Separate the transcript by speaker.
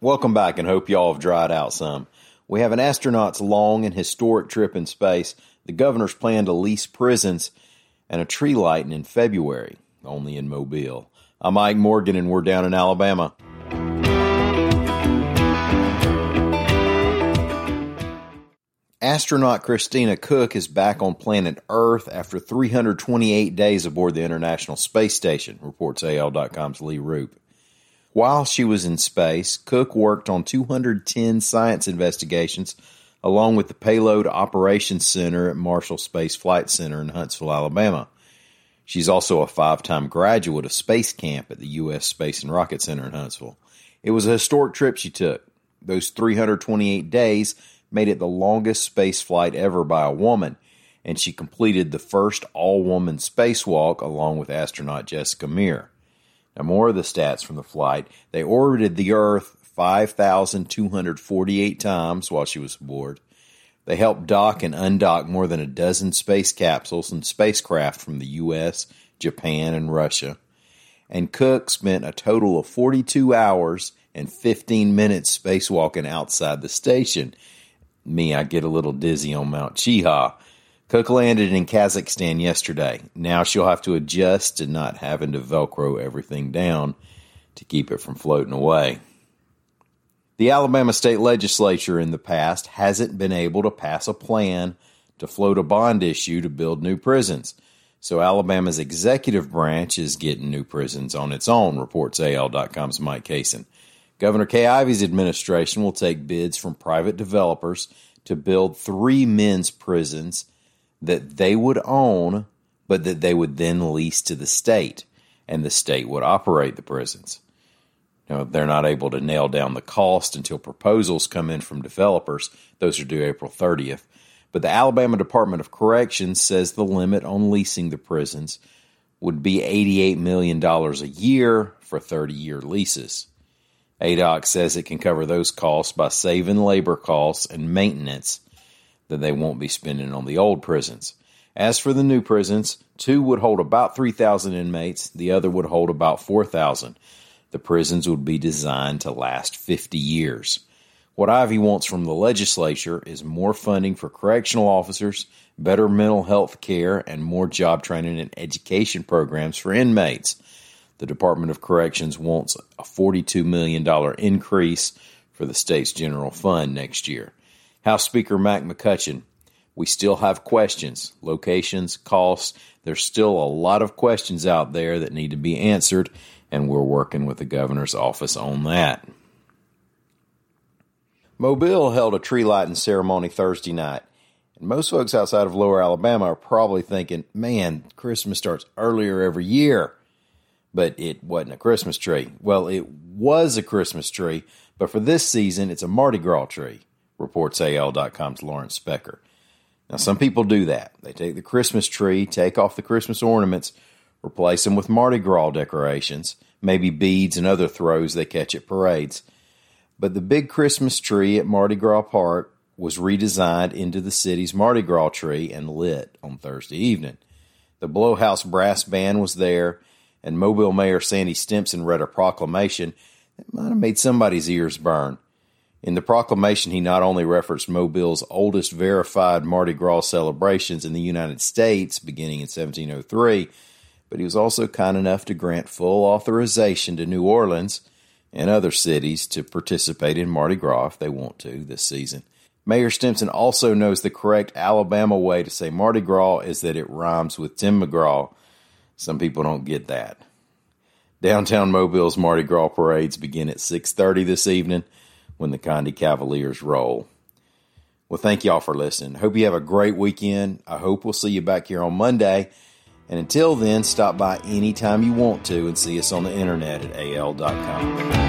Speaker 1: Welcome back and hope y'all have dried out some. We have an astronaut's long and historic trip in space, the governor's plan to lease prisons, and a tree lighting in February, only in Mobile. I'm Mike Morgan and we're down in Alabama. Astronaut Christina Koch is back on planet Earth after 328 days aboard the International Space Station, reports AL.com's Lee Roop. While she was in space, Koch worked on 210 science investigations along with the Payload Operations Center at Marshall Space Flight Center in Huntsville, Alabama. She's also a five time graduate of Space Camp at the U.S. Space and Rocket Center in Huntsville. It was a historic trip she took. Those 328 days made it the longest space flight ever by a woman, and she completed the first all woman spacewalk along with astronaut Jessica Meir. Now, more of the stats from the flight. They orbited the Earth 5,248 times while she was aboard. They helped dock and undock more than a dozen space capsules and spacecraft from the U.S., Japan, and Russia. And Koch spent a total of 42 hours and 15 minutes spacewalking outside the station me, I get a little dizzy on Mount Cheaha. Koch landed in Kazakhstan yesterday. Now she'll have to adjust to not having to Velcro everything down to keep it from floating away. The Alabama state legislature in the past hasn't been able to pass a plan to float a bond issue to build new prisons. So Alabama's executive branch is getting new prisons on its own, reports AL.com's Mike Cason. Governor Kay Ivey's administration will take bids from private developers to build three men's prisons that they would own, but that they would then lease to the state, and the state would operate the prisons. Now, they're not able to nail down the cost until proposals come in from developers. Those are due April 30th. But the Alabama Department of Corrections says the limit on leasing the prisons would be $88 million a year for 30 year leases. ADOC says it can cover those costs by saving labor costs and maintenance that they won't be spending on the old prisons. As for the new prisons, two would hold about 3,000 inmates, the other would hold about 4,000. The prisons would be designed to last 50 years. What Ivey wants from the legislature is more funding for correctional officers, better mental health care, and more job training and education programs for inmates. The Department of Corrections wants a $42 million increase for the state's general fund next year. House Speaker Mac McCutcheon, we still have questions, locations, costs. There's still a lot of questions out there that need to be answered, and we're working with the governor's office on that. Mobile held a tree lighting ceremony Thursday night. And most folks outside of lower Alabama are probably thinking, man, Christmas starts earlier every year but it wasn't a Christmas tree. Well, it was a Christmas tree, but for this season, it's a Mardi Gras tree, reports AL.com's Lawrence Specker. Now, some people do that. They take the Christmas tree, take off the Christmas ornaments, replace them with Mardi Gras decorations, maybe beads and other throws they catch at parades. But the big Christmas tree at Mardi Gras Park was redesigned into the city's Mardi Gras tree and lit on Thursday evening. The Blowhouse Brass Band was there, and Mobile Mayor Sandy Stimpson read a proclamation that might have made somebody's ears burn. In the proclamation, he not only referenced Mobile's oldest verified Mardi Gras celebrations in the United States beginning in 1703, but he was also kind enough to grant full authorization to New Orleans and other cities to participate in Mardi Gras if they want to this season. Mayor Stimpson also knows the correct Alabama way to say Mardi Gras is that it rhymes with Tim McGraw, some people don't get that. Downtown Mobile's Mardi Gras parades begin at 6:30 this evening when the Conde Cavaliers roll. Well, thank y'all for listening. Hope you have a great weekend. I hope we'll see you back here on Monday. And until then, stop by anytime you want to and see us on the internet at al.com.